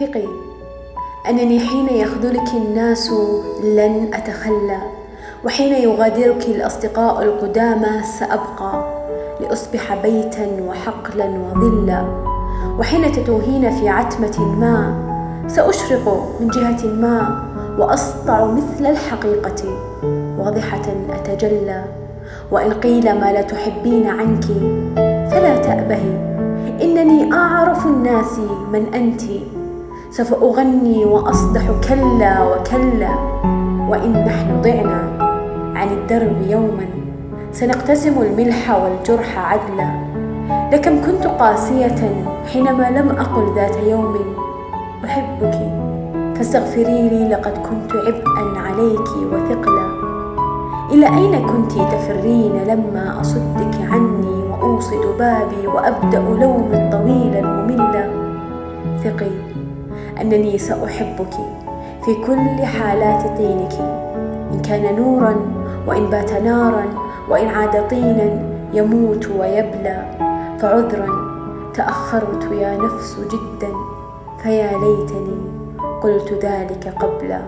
ثقي أنني حين يخذلك الناس لن أتخلى وحين يغادرك الأصدقاء القدامى سأبقى لأصبح بيتا وحقلا وظلا. وحين تتوهين في عتمة ما سأشرق من جهة ما وأسطع مثل الحقيقة واضحة أتجلى. وإن قيل ما لا تحبين عنك فلا تأبهي. إنني أعرف الناس من أنتِ. سوف أغني وأصدح كلا وكلا وإن نحن ضعنا عن الدرب يوما سنقتسم الملح والجرح عدلا. لكم كنت قاسية حينما لم أقل ذات يوم أحبك فاستغفري لي لقد كنت عبئا عليك وثقلا. إلى أين كنت تفرين لما أصدك عني وأوصد بابي وأبدأ لومي الطويل الممل؟ ثقي أنني سأحبك. في كل حالات طينك إن كان نورا وإن بات نارا وإن عاد طينا يموت ويبلى. فعذرا تأخرت يا نفس جدا فيا ليتني قلت ذلك قبلا.